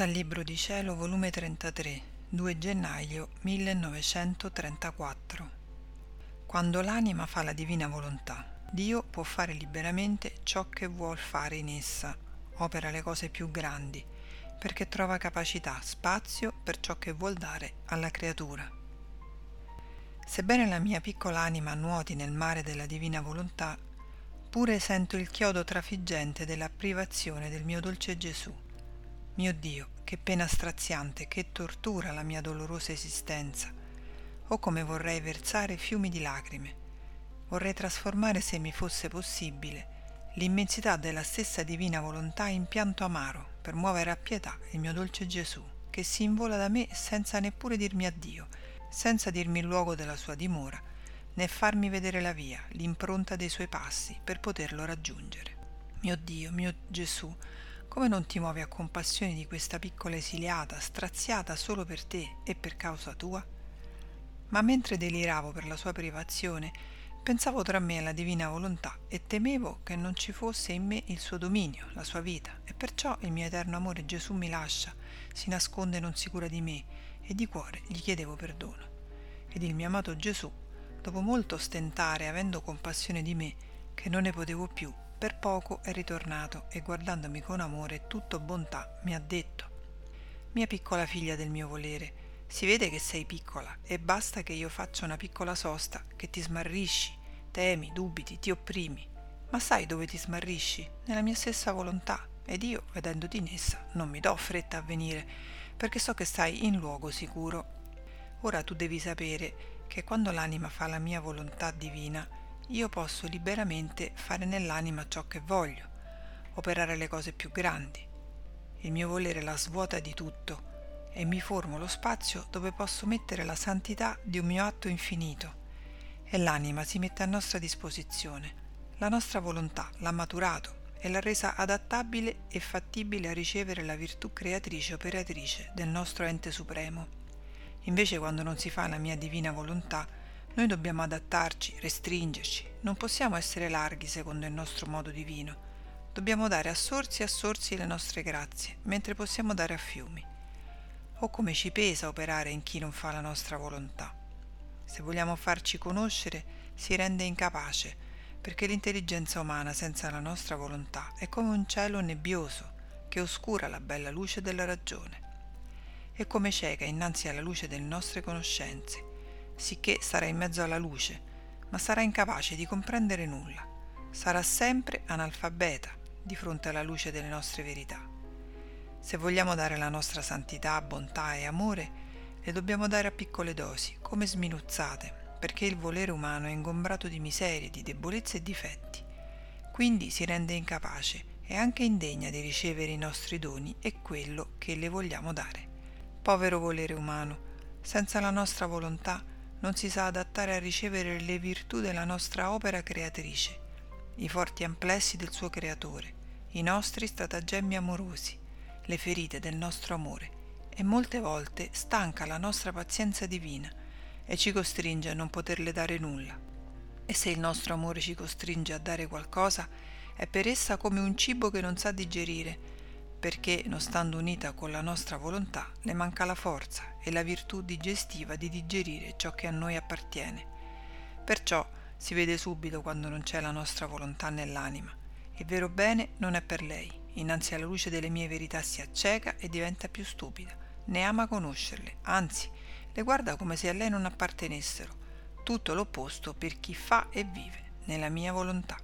Dal Libro di Cielo, volume 33, 2 gennaio 1934. Quando l'anima fa la divina volontà, Dio può fare liberamente ciò che vuol fare in essa, opera le cose più grandi, perché trova capacità, spazio per ciò che vuol dare alla creatura. Sebbene la mia piccola anima nuoti nel mare della divina volontà, pure sento il chiodo trafiggente della privazione del mio dolce Gesù mio Dio, che pena straziante, che tortura la mia dolorosa esistenza. Oh come vorrei versare fiumi di lacrime. Vorrei trasformare, se mi fosse possibile, l'immensità della stessa divina volontà in pianto amaro per muovere a pietà il mio dolce Gesù, che si invola da me senza neppure dirmi addio, senza dirmi il luogo della sua dimora, né farmi vedere la via, l'impronta dei suoi passi per poterlo raggiungere. Mio Dio, mio Gesù, come non ti muovi a compassione di questa piccola esiliata, straziata solo per te e per causa tua? Ma mentre deliravo per la sua privazione, pensavo tra me alla divina volontà e temevo che non ci fosse in me il suo dominio, la sua vita, e perciò il mio eterno amore Gesù mi lascia, si nasconde non si cura di me, e di cuore gli chiedevo perdono. Ed il mio amato Gesù, dopo molto stentare, avendo compassione di me, che non ne potevo più, per poco è ritornato e guardandomi con amore tutto bontà mi ha detto Mia piccola figlia del mio volere, si vede che sei piccola e basta che io faccia una piccola sosta, che ti smarrisci, temi, dubiti, ti opprimi. Ma sai dove ti smarrisci? Nella mia stessa volontà, ed io, vedendoti in essa, non mi do fretta a venire, perché so che stai in luogo sicuro. Ora tu devi sapere che quando l'anima fa la mia volontà divina, io posso liberamente fare nell'anima ciò che voglio, operare le cose più grandi. Il mio volere la svuota di tutto e mi formo lo spazio dove posso mettere la santità di un mio atto infinito e l'anima si mette a nostra disposizione. La nostra volontà l'ha maturato e l'ha resa adattabile e fattibile a ricevere la virtù creatrice operatrice del nostro ente supremo. Invece quando non si fa la mia divina volontà, noi dobbiamo adattarci, restringerci, non possiamo essere larghi secondo il nostro modo divino. Dobbiamo dare a sorsi e a sorsi le nostre grazie, mentre possiamo dare a fiumi. O come ci pesa operare in chi non fa la nostra volontà. Se vogliamo farci conoscere, si rende incapace, perché l'intelligenza umana senza la nostra volontà è come un cielo nebbioso che oscura la bella luce della ragione. È come cieca innanzi alla luce delle nostre conoscenze sicché sarà in mezzo alla luce, ma sarà incapace di comprendere nulla. Sarà sempre analfabeta di fronte alla luce delle nostre verità. Se vogliamo dare la nostra santità, bontà e amore, le dobbiamo dare a piccole dosi, come sminuzzate, perché il volere umano è ingombrato di miserie, di debolezze e difetti. Quindi si rende incapace e anche indegna di ricevere i nostri doni e quello che le vogliamo dare. Povero volere umano, senza la nostra volontà non si sa adattare a ricevere le virtù della nostra opera creatrice, i forti amplessi del suo creatore, i nostri stratagemmi amorosi, le ferite del nostro amore e molte volte stanca la nostra pazienza divina e ci costringe a non poterle dare nulla. E se il nostro amore ci costringe a dare qualcosa, è per essa come un cibo che non sa digerire, perché, non stando unita con la nostra volontà, le manca la forza e la virtù digestiva di digerire ciò che a noi appartiene. Perciò si vede subito quando non c'è la nostra volontà nell'anima. Il vero bene non è per lei, innanzi alla luce delle mie verità si acceca e diventa più stupida, ne ama conoscerle, anzi le guarda come se a lei non appartenessero, tutto l'opposto per chi fa e vive nella mia volontà.